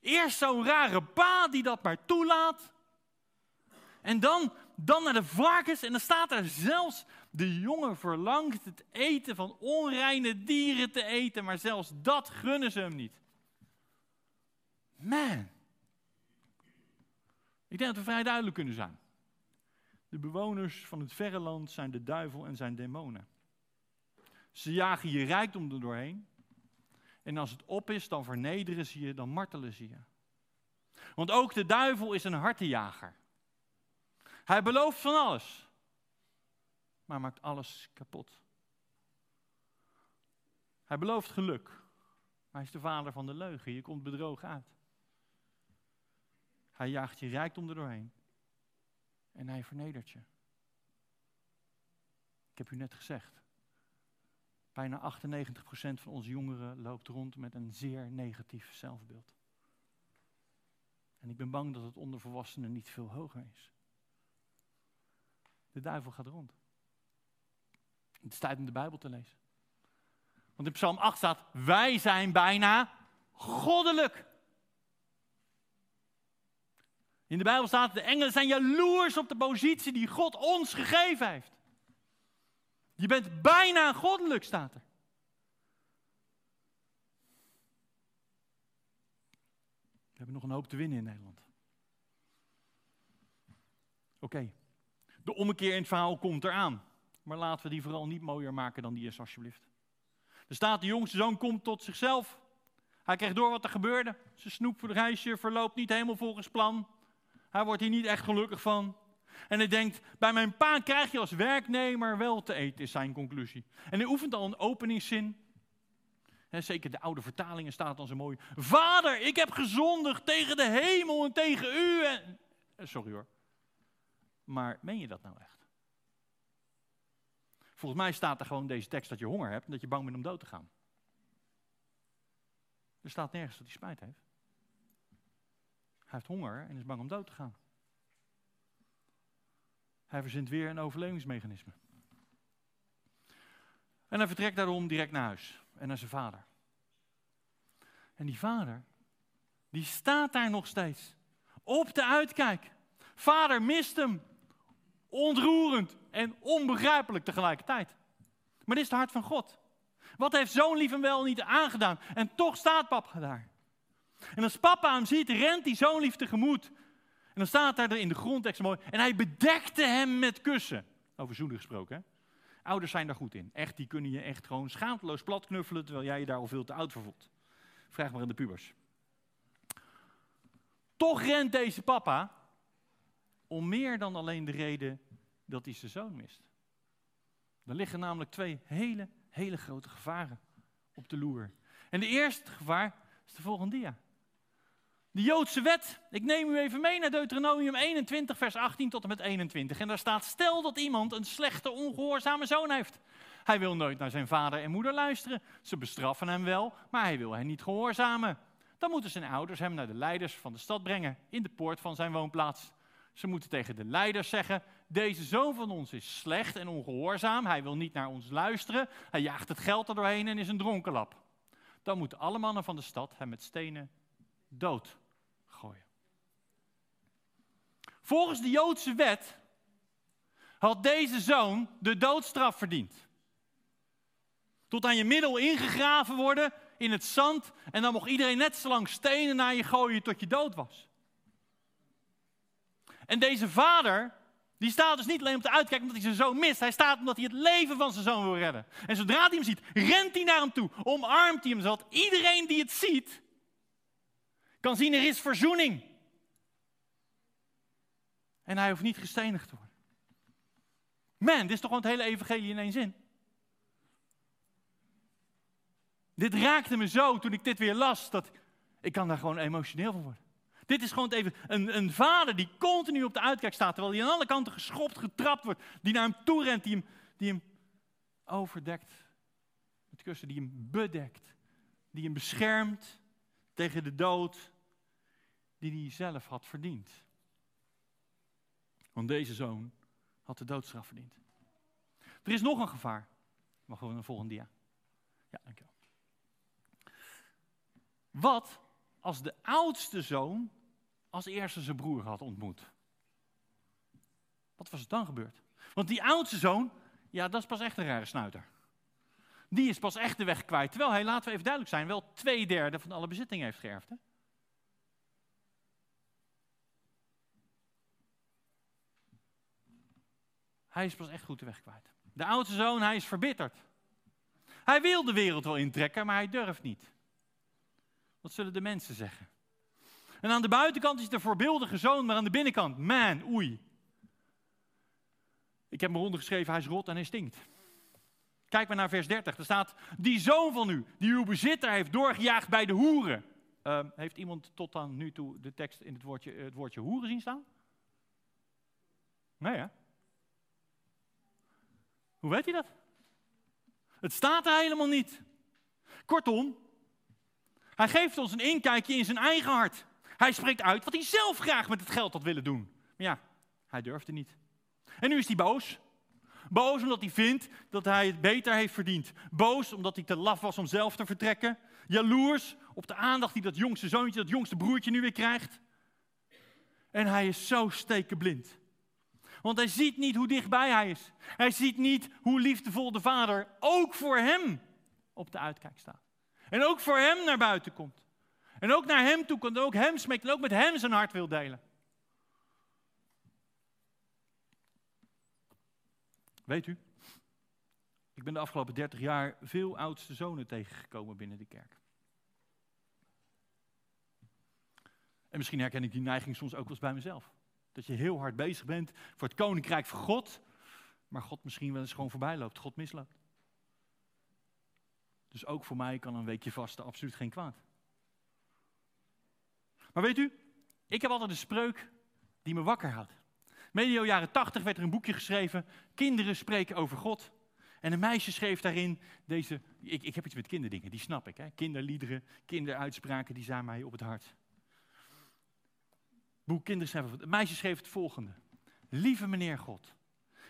Eerst zo'n rare pa die dat maar toelaat. En dan, dan naar de varkens. En dan staat er zelfs, de jongen verlangt het eten van onreine dieren te eten. Maar zelfs dat gunnen ze hem niet. Man. Ik denk dat we vrij duidelijk kunnen zijn. De bewoners van het verre land zijn de duivel en zijn demonen. Ze jagen je rijkdom er doorheen. En als het op is, dan vernederen ze je, dan martelen ze je. Want ook de duivel is een hartenjager. Hij belooft van alles, maar maakt alles kapot. Hij belooft geluk, maar hij is de vader van de leugen. Je komt bedrogen uit. Hij jaagt je rijkdom er doorheen en hij vernedert je. Ik heb u net gezegd. Bijna 98% van onze jongeren loopt rond met een zeer negatief zelfbeeld. En ik ben bang dat het onder volwassenen niet veel hoger is. De duivel gaat rond. Het is tijd om de Bijbel te lezen. Want in Psalm 8 staat: Wij zijn bijna goddelijk. In de Bijbel staat: De engelen zijn jaloers op de positie die God ons gegeven heeft. Je bent bijna goddelijk, staat er. We hebben nog een hoop te winnen in Nederland. Oké, de ommekeer in het verhaal komt eraan. Maar laten we die vooral niet mooier maken dan die is, alsjeblieft. Er staat, de jongste zoon komt tot zichzelf. Hij krijgt door wat er gebeurde. Zijn snoepreisje verloopt niet helemaal volgens plan. Hij wordt hier niet echt gelukkig van. En hij denkt, bij mijn pa krijg je als werknemer wel te eten, is zijn conclusie. En hij oefent al een openingszin. zeker de oude vertalingen staat dan zo mooi. Vader, ik heb gezondigd tegen de hemel en tegen u. En... Sorry hoor. Maar meen je dat nou echt? Volgens mij staat er gewoon deze tekst dat je honger hebt en dat je bang bent om dood te gaan. Er staat nergens dat hij spijt heeft. Hij heeft honger en is bang om dood te gaan. Hij verzint weer een overlevingsmechanisme. En hij vertrekt daarom direct naar huis en naar zijn vader. En die vader, die staat daar nog steeds. Op de uitkijk. Vader mist hem. Ontroerend en onbegrijpelijk tegelijkertijd. Maar dit is het hart van God. Wat heeft zo'n lief wel niet aangedaan? En toch staat papa daar. En als papa hem ziet, rent die zoon lief tegemoet. En dan staat daar in de grondtekst mooi. En hij bedekte hem met kussen. Over zoenen gesproken, hè? Ouders zijn daar goed in. Echt, die kunnen je echt gewoon schaamteloos plat knuffelen, terwijl jij je daar al veel te oud voor voelt. Vraag maar aan de pubers. Toch rent deze papa om meer dan alleen de reden dat hij zijn zoon mist. Er liggen namelijk twee hele, hele grote gevaren op de loer. En de eerste gevaar is de volgende dia. De Joodse wet. Ik neem u even mee naar Deuteronomium 21, vers 18 tot en met 21. En daar staat: Stel dat iemand een slechte, ongehoorzame zoon heeft. Hij wil nooit naar zijn vader en moeder luisteren. Ze bestraffen hem wel, maar hij wil hen niet gehoorzamen. Dan moeten zijn ouders hem naar de leiders van de stad brengen, in de poort van zijn woonplaats. Ze moeten tegen de leiders zeggen: Deze zoon van ons is slecht en ongehoorzaam. Hij wil niet naar ons luisteren. Hij jaagt het geld er doorheen en is een dronkenlap. Dan moeten alle mannen van de stad hem met stenen dood gooien. Volgens de Joodse wet had deze zoon de doodstraf verdiend. Tot aan je middel ingegraven worden in het zand en dan mocht iedereen net zo lang stenen naar je gooien tot je dood was. En deze vader, die staat dus niet alleen op de uitkijk omdat hij zijn zoon mist. Hij staat omdat hij het leven van zijn zoon wil redden. En zodra hij hem ziet, rent hij naar hem toe, omarmt hij hem, zodat iedereen die het ziet, kan zien er is verzoening. En hij hoeft niet gestenigd te worden. Man, dit is toch gewoon het hele evangelie in één zin. Dit raakte me zo toen ik dit weer las, dat ik kan daar gewoon emotioneel van worden. Dit is gewoon even een, een vader die continu op de uitkijk staat, terwijl hij aan alle kanten geschopt, getrapt wordt, die naar hem toe rent, die hem, die hem overdekt met kussen, die hem bedekt, die hem beschermt tegen de dood die hij zelf had verdiend. Want deze zoon had de doodstraf verdiend. Er is nog een gevaar. Mag gewoon een volgende dia. Ja, dankjewel. Wat als de oudste zoon als eerste zijn broer had ontmoet? Wat was er dan gebeurd? Want die oudste zoon, ja, dat is pas echt een rare snuiter. Die is pas echt de weg kwijt. Terwijl hij, laten we even duidelijk zijn, wel twee derde van alle bezittingen heeft geërfd. Hè? Hij is pas echt goed de weg kwijt. De oudste zoon, hij is verbitterd. Hij wil de wereld wel intrekken, maar hij durft niet. Wat zullen de mensen zeggen? En aan de buitenkant is de voorbeeldige zoon, maar aan de binnenkant, man, oei. Ik heb me rondgeschreven, hij is rot en hij stinkt. Kijk maar naar vers 30. Er staat, die zoon van u, die uw bezitter heeft doorgejaagd bij de hoeren. Uh, heeft iemand tot dan nu toe de tekst in het woordje, het woordje hoeren zien staan? Nee hè? Hoe weet hij dat? Het staat er helemaal niet. Kortom, hij geeft ons een inkijkje in zijn eigen hart. Hij spreekt uit wat hij zelf graag met het geld had willen doen. Maar ja, hij durfde niet. En nu is hij boos. Boos omdat hij vindt dat hij het beter heeft verdiend. Boos omdat hij te laf was om zelf te vertrekken. Jaloers op de aandacht die dat jongste zoontje, dat jongste broertje nu weer krijgt. En hij is zo stekenblind. Want hij ziet niet hoe dichtbij hij is. Hij ziet niet hoe liefdevol de vader ook voor hem op de uitkijk staat. En ook voor hem naar buiten komt. En ook naar hem toe komt. En ook hem smeekt. En ook met hem zijn hart wil delen. Weet u, ik ben de afgelopen 30 jaar veel oudste zonen tegengekomen binnen de kerk. En misschien herken ik die neiging soms ook wel eens bij mezelf. Dat je heel hard bezig bent voor het koninkrijk van God, maar God misschien wel eens gewoon voorbij loopt, God misloopt. Dus ook voor mij kan een weekje vasten absoluut geen kwaad. Maar weet u, ik heb altijd een spreuk die me wakker houdt. Medio jaren 80 werd er een boekje geschreven, Kinderen spreken over God. En een meisje schreef daarin deze, ik, ik heb iets met kinderdingen, die snap ik. Hè? Kinderliederen, kinderuitspraken, die zijn mij op het hart. Boek Kinderen schrijven, het meisje schreef het volgende. Lieve meneer God,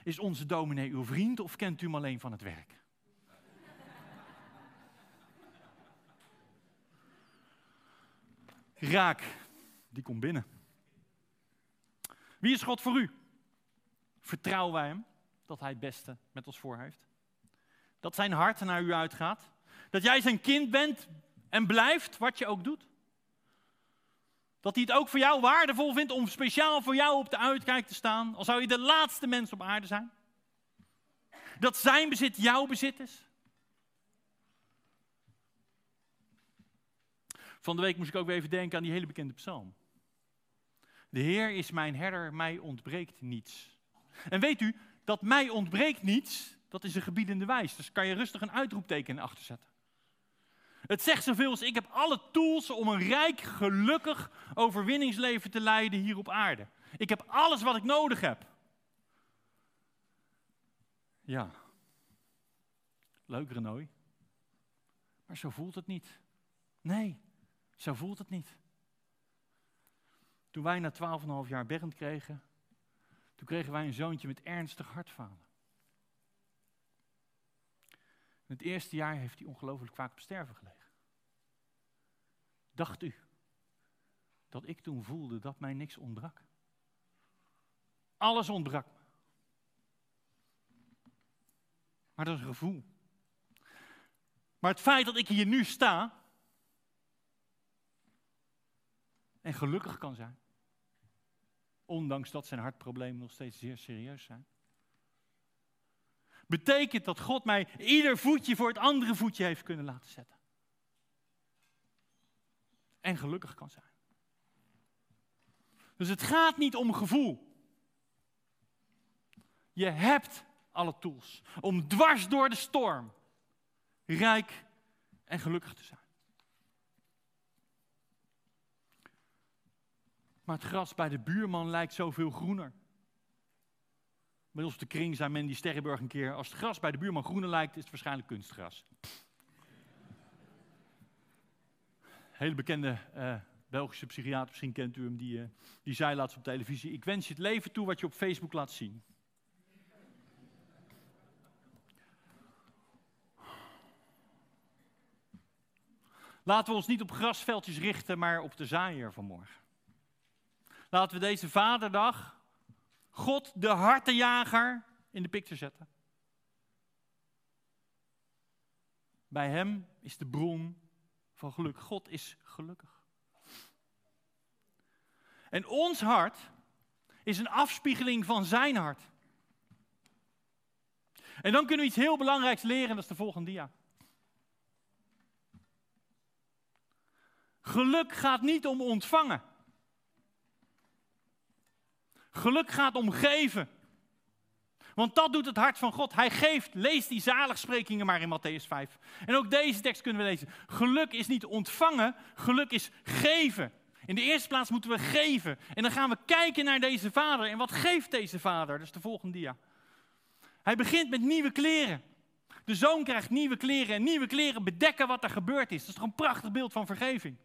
is onze dominee uw vriend of kent u hem alleen van het werk? Raak, die komt binnen. Wie is God voor u? Vertrouwen wij hem dat hij het beste met ons voor heeft? Dat zijn hart naar u uitgaat? Dat jij zijn kind bent en blijft, wat je ook doet? Dat hij het ook voor jou waardevol vindt om speciaal voor jou op de uitkijk te staan, al zou je de laatste mens op aarde zijn? Dat zijn bezit jouw bezit is? Van de week moest ik ook weer even denken aan die hele bekende psalm. De Heer is mijn herder, mij ontbreekt niets. En weet u, dat mij ontbreekt niets, dat is een gebiedende wijs. Dus kan je rustig een uitroepteken achter zetten. Het zegt zoveel als ik heb alle tools om een rijk, gelukkig overwinningsleven te leiden hier op aarde. Ik heb alles wat ik nodig heb. Ja, leuk Renoy. Maar zo voelt het niet. Nee, zo voelt het niet. Toen wij na 12,5 jaar Bernd kregen, toen kregen wij een zoontje met ernstig hartfalen. In het eerste jaar heeft hij ongelooflijk vaak op sterven gelegen. Dacht u dat ik toen voelde dat mij niks ontbrak? Alles ontbrak me. Maar dat is een gevoel. Maar het feit dat ik hier nu sta en gelukkig kan zijn, ondanks dat zijn hartproblemen nog steeds zeer serieus zijn, betekent dat God mij ieder voetje voor het andere voetje heeft kunnen laten zetten. En gelukkig kan zijn. Dus het gaat niet om gevoel. Je hebt alle tools om dwars door de storm rijk en gelukkig te zijn. Maar het gras bij de buurman lijkt zoveel groener. Bij ons op de kring zei Mandy Sterrenburg een keer: Als het gras bij de buurman groener lijkt, is het waarschijnlijk kunstgras. Hele bekende uh, Belgische psychiater, misschien kent u hem, die, uh, die zei laatst op televisie: Ik wens je het leven toe wat je op Facebook laat zien. Laten we ons niet op grasveldjes richten, maar op de zaaier van morgen. Laten we deze Vaderdag God de hartenjager in de picture zetten. Bij Hem is de bron van geluk. God is gelukkig. En ons hart is een afspiegeling van Zijn hart. En dan kunnen we iets heel belangrijks leren, dat is de volgende dia. Geluk gaat niet om ontvangen. Geluk gaat om geven. Want dat doet het hart van God. Hij geeft. Lees die zaligsprekingen maar in Matthäus 5. En ook deze tekst kunnen we lezen. Geluk is niet ontvangen, geluk is geven. In de eerste plaats moeten we geven. En dan gaan we kijken naar deze vader. En wat geeft deze vader? Dat is de volgende dia. Hij begint met nieuwe kleren. De zoon krijgt nieuwe kleren en nieuwe kleren bedekken wat er gebeurd is. Dat is toch een prachtig beeld van vergeving.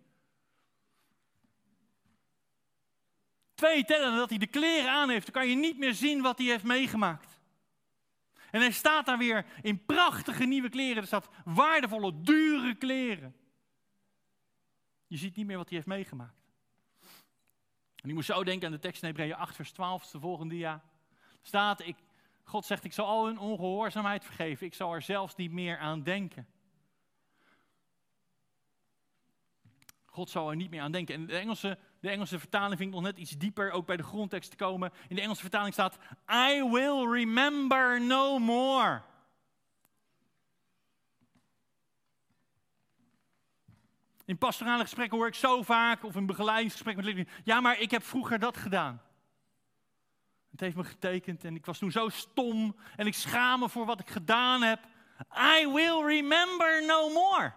Twee tellen dat hij de kleren aan heeft, dan kan je niet meer zien wat hij heeft meegemaakt. En hij staat daar weer in prachtige nieuwe kleren. Er staat waardevolle, dure kleren. Je ziet niet meer wat hij heeft meegemaakt. En ik moest zo denken aan de tekst in Hebreeën 8, vers 12, de volgende dia. Staat, ik, God zegt, ik zal al hun ongehoorzaamheid vergeven. Ik zal er zelfs niet meer aan denken. God zal er niet meer aan denken. En de Engelse, de Engelse vertaling vind nog net iets dieper, ook bij de grondtekst te komen. In de Engelse vertaling staat, I will remember no more. In pastorale gesprekken hoor ik zo vaak, of in begeleidingsgesprekken met leerlingen, ja, maar ik heb vroeger dat gedaan. Het heeft me getekend en ik was toen zo stom en ik schaam me voor wat ik gedaan heb. I will remember no more.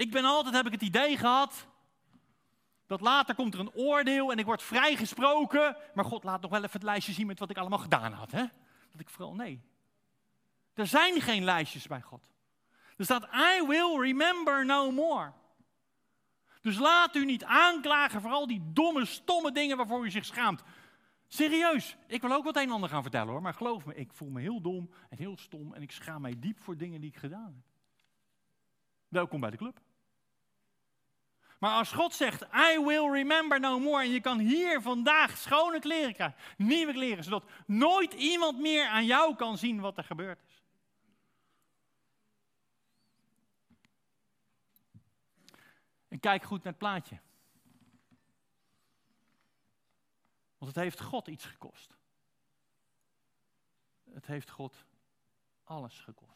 Ik ben altijd, heb ik het idee gehad, dat later komt er een oordeel en ik word vrijgesproken. Maar God laat nog wel even het lijstje zien met wat ik allemaal gedaan had. Hè? Dat ik vooral, nee. Er zijn geen lijstjes bij God. Er staat, I will remember no more. Dus laat u niet aanklagen voor al die domme, stomme dingen waarvoor u zich schaamt. Serieus, ik wil ook wat een en ander gaan vertellen hoor. Maar geloof me, ik voel me heel dom en heel stom en ik schaam mij diep voor dingen die ik gedaan heb. Welkom bij de club. Maar als God zegt, I will remember no more, en je kan hier vandaag schone kleren krijgen, nieuwe kleren, zodat nooit iemand meer aan jou kan zien wat er gebeurd is. En kijk goed naar het plaatje. Want het heeft God iets gekost. Het heeft God alles gekost.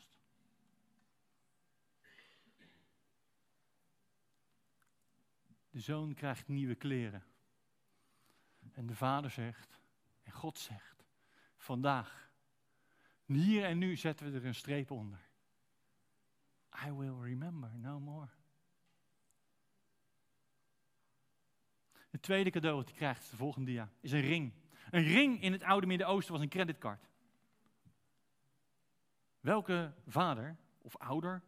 De zoon krijgt nieuwe kleren. En de vader zegt, en God zegt, vandaag, hier en nu zetten we er een streep onder. I will remember no more. Het tweede cadeau dat hij krijgt, de volgende dia, is een ring. Een ring in het oude Midden-Oosten was een creditcard. Welke vader of ouder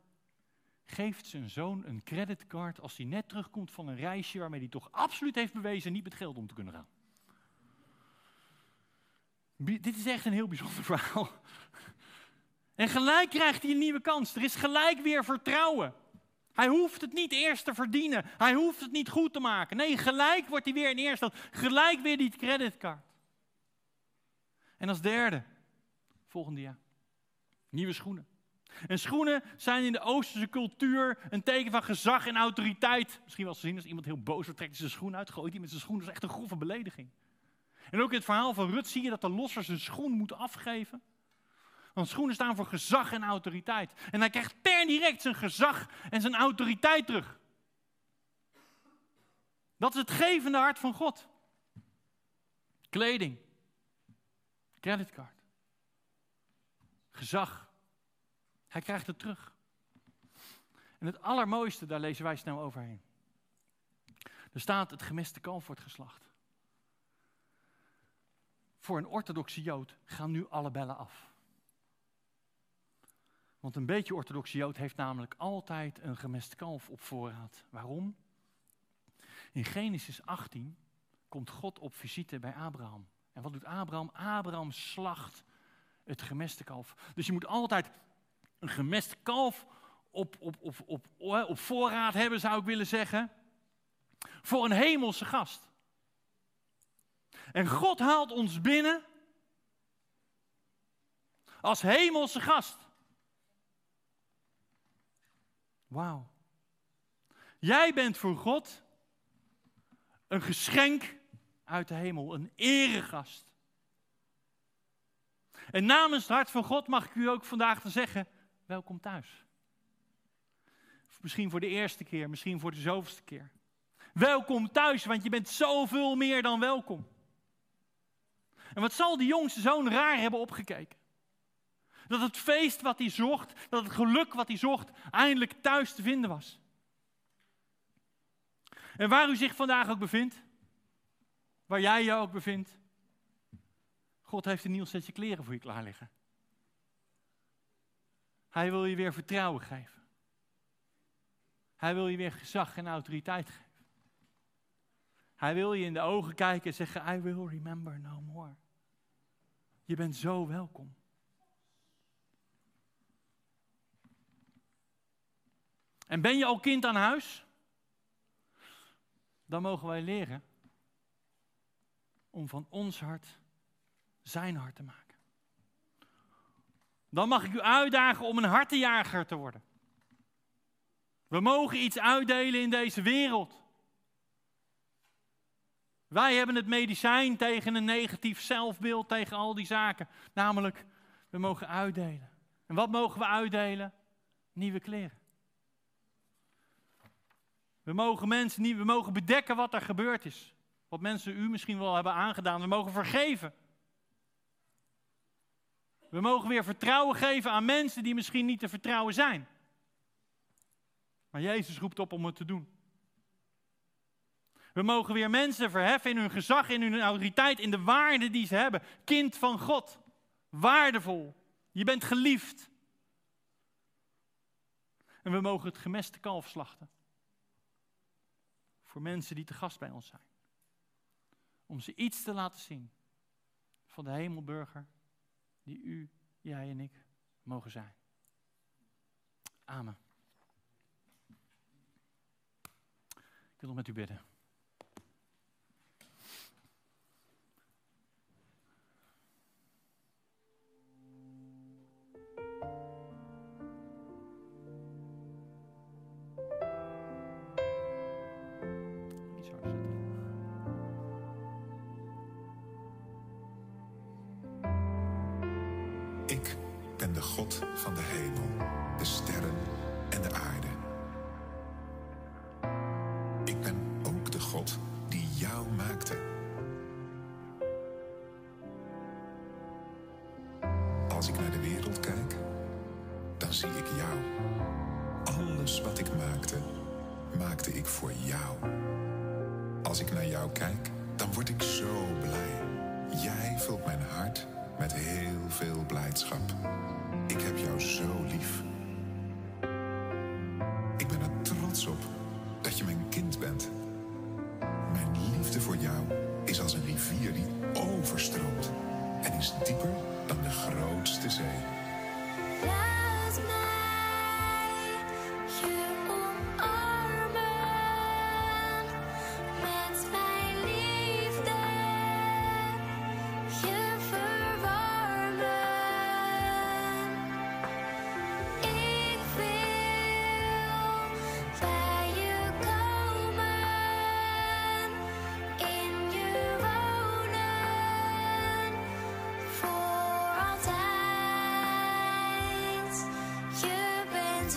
geeft zijn zoon een creditcard als hij net terugkomt van een reisje waarmee hij toch absoluut heeft bewezen niet met geld om te kunnen gaan? Dit is echt een heel bijzonder verhaal. En gelijk krijgt hij een nieuwe kans. Er is gelijk weer vertrouwen. Hij hoeft het niet eerst te verdienen. Hij hoeft het niet goed te maken. Nee, gelijk wordt hij weer in eerste Gelijk weer die creditcard. En als derde, volgende jaar, nieuwe schoenen. En schoenen zijn in de Oosterse cultuur een teken van gezag en autoriteit. Misschien wel eens gezien als iemand heel boos wordt, trekt hij zijn schoen uit, gooit hij met zijn schoen. Dat is echt een grove belediging. En ook in het verhaal van Rut zie je dat de losser zijn schoen moet afgeven. Want schoenen staan voor gezag en autoriteit. En hij krijgt per direct zijn gezag en zijn autoriteit terug. Dat is het gevende hart van God. Kleding. Creditcard. Gezag. Hij krijgt het terug. En het allermooiste, daar lezen wij snel overheen. Er staat het gemeste kalf wordt geslacht. Voor een orthodoxe Jood gaan nu alle bellen af. Want een beetje orthodoxe Jood heeft namelijk altijd een gemest kalf op voorraad. Waarom? In Genesis 18 komt God op visite bij Abraham. En wat doet Abraham? Abraham slacht het gemeste kalf. Dus je moet altijd een gemest kalf op, op, op, op, op voorraad hebben, zou ik willen zeggen. Voor een hemelse gast. En God haalt ons binnen als hemelse gast. Wauw. Jij bent voor God een geschenk uit de hemel, een eregast. En namens het hart van God mag ik u ook vandaag te zeggen, welkom thuis. misschien voor de eerste keer, misschien voor de zoveelste keer. Welkom thuis, want je bent zoveel meer dan welkom. En wat zal die jongste zoon raar hebben opgekeken? Dat het feest wat hij zocht, dat het geluk wat hij zocht, eindelijk thuis te vinden was. En waar u zich vandaag ook bevindt, waar jij je ook bevindt, God heeft een nieuw setje kleren voor je klaar liggen. Hij wil je weer vertrouwen geven. Hij wil je weer gezag en autoriteit geven. Hij wil je in de ogen kijken en zeggen: I will remember no more. Je bent zo welkom. En ben je al kind aan huis? Dan mogen wij leren om van ons hart zijn hart te maken. Dan mag ik u uitdagen om een hartenjager te worden. We mogen iets uitdelen in deze wereld. Wij hebben het medicijn tegen een negatief zelfbeeld, tegen al die zaken. Namelijk, we mogen uitdelen. En wat mogen we uitdelen? Nieuwe kleren. We mogen mensen niet, we mogen bedekken wat er gebeurd is. Wat mensen u misschien wel hebben aangedaan. We mogen vergeven. We mogen weer vertrouwen geven aan mensen die misschien niet te vertrouwen zijn. Maar Jezus roept op om het te doen. We mogen weer mensen verheffen in hun gezag, in hun autoriteit, in de waarde die ze hebben. Kind van God. Waardevol. Je bent geliefd. En we mogen het gemeste kalf slachten. Voor mensen die te gast bij ons zijn. Om ze iets te laten zien van de hemelburger die u, jij en ik mogen zijn. Amen. Ik wil nog met u bidden. Al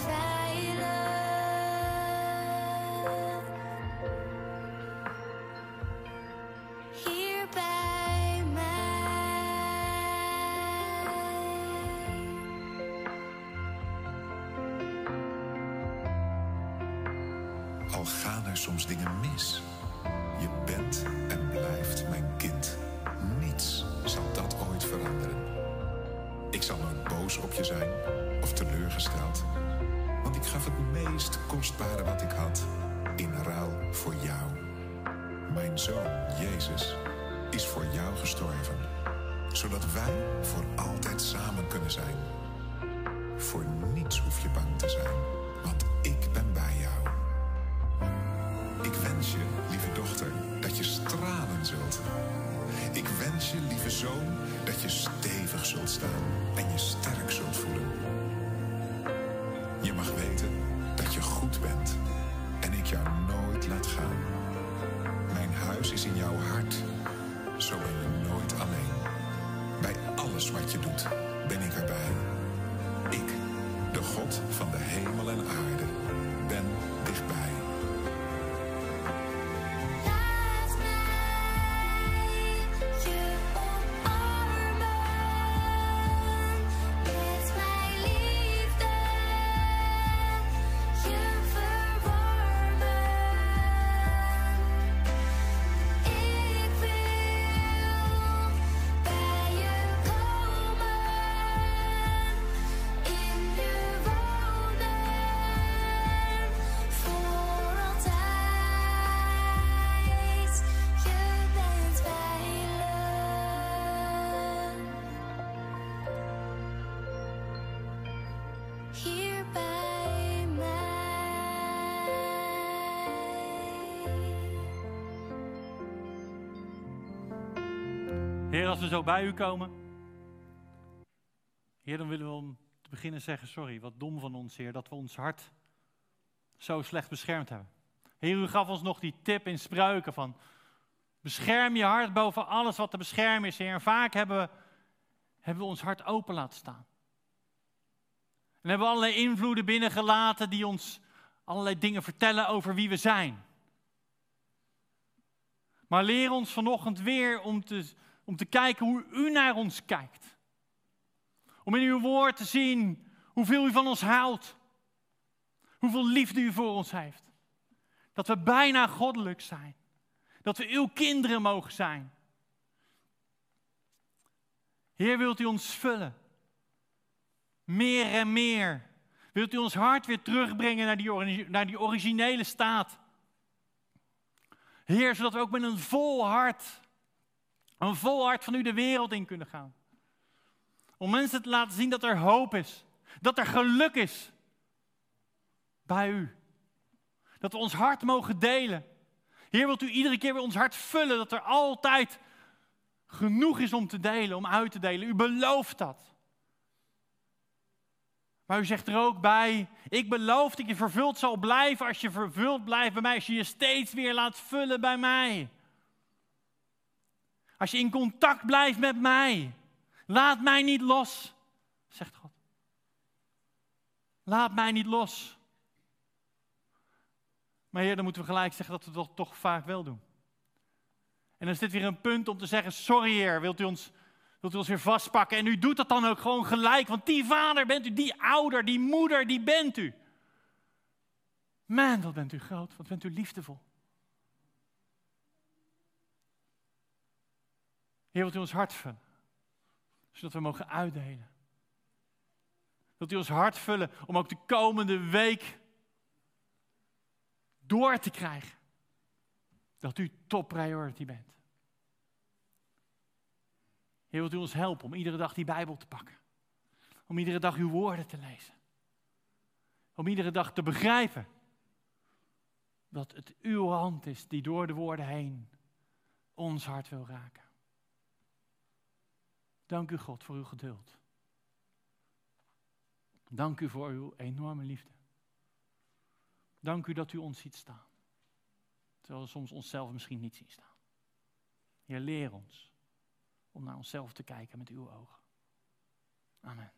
gaan er soms dingen mis. Je bent en blijft mijn kind. Niets zal dat ooit veranderen. Ik zal nooit boos op je zijn of teleurgesteld. Ik gaf het meest kostbare wat ik had in ruil voor jou. Mijn zoon, Jezus, is voor jou gestorven. Zodat wij voor altijd samen kunnen zijn. Voor niets hoef je bang te zijn, want ik ben bij jou. Ik wens je, lieve dochter, dat je stralen zult. Ik wens je, lieve zoon, dat je stevig zult staan en je sterk zult voelen. Je mag weten dat je goed bent en ik jou nooit laat gaan. Mijn huis is in jouw hart, zo ben je nooit alleen. Bij alles wat je doet, ben ik erbij. Ik, de God van de hemel en aarde, ben dichtbij. Heer, als we zo bij u komen, Heer, dan willen we om te beginnen zeggen, sorry, wat dom van ons, Heer, dat we ons hart zo slecht beschermd hebben. Heer, u gaf ons nog die tip in spreuken van, bescherm je hart boven alles wat te beschermen is, Heer. En vaak hebben we, hebben we ons hart open laten staan. En hebben we allerlei invloeden binnengelaten die ons allerlei dingen vertellen over wie we zijn. Maar leer ons vanochtend weer om te, om te kijken hoe u naar ons kijkt. Om in uw woord te zien hoeveel u van ons houdt. Hoeveel liefde u voor ons heeft. Dat we bijna goddelijk zijn. Dat we uw kinderen mogen zijn. Heer, wilt u ons vullen? Meer en meer. Wilt u ons hart weer terugbrengen naar die, naar die originele staat? Heer, zodat we ook met een vol hart, een vol hart van u de wereld in kunnen gaan. Om mensen te laten zien dat er hoop is, dat er geluk is bij u. Dat we ons hart mogen delen. Heer, wilt u iedere keer weer ons hart vullen, dat er altijd genoeg is om te delen, om uit te delen. U belooft dat. Maar u zegt er ook bij, ik beloof dat je vervuld zal blijven als je vervuld blijft bij mij, als je je steeds weer laat vullen bij mij. Als je in contact blijft met mij, laat mij niet los, zegt God. Laat mij niet los. Maar Heer, dan moeten we gelijk zeggen dat we dat toch vaak wel doen. En dan is dit weer een punt om te zeggen, sorry Heer, wilt u ons Wilt u ons weer vastpakken? En u doet dat dan ook gewoon gelijk, want die vader bent u, die ouder, die moeder, die bent u. Man, wat bent u groot, wat bent u liefdevol. Heer, wilt u ons hart vullen, zodat we mogen uitdelen. Wilt u ons hart vullen om ook de komende week door te krijgen dat u top priority bent. Heer, wilt u ons helpen om iedere dag die Bijbel te pakken? Om iedere dag uw woorden te lezen. Om iedere dag te begrijpen dat het uw hand is die door de woorden heen ons hart wil raken. Dank u God voor uw geduld. Dank u voor uw enorme liefde. Dank u dat u ons ziet staan. Terwijl we soms onszelf misschien niet zien staan. Heer, leer ons om naar onszelf te kijken met uw ogen. Amen.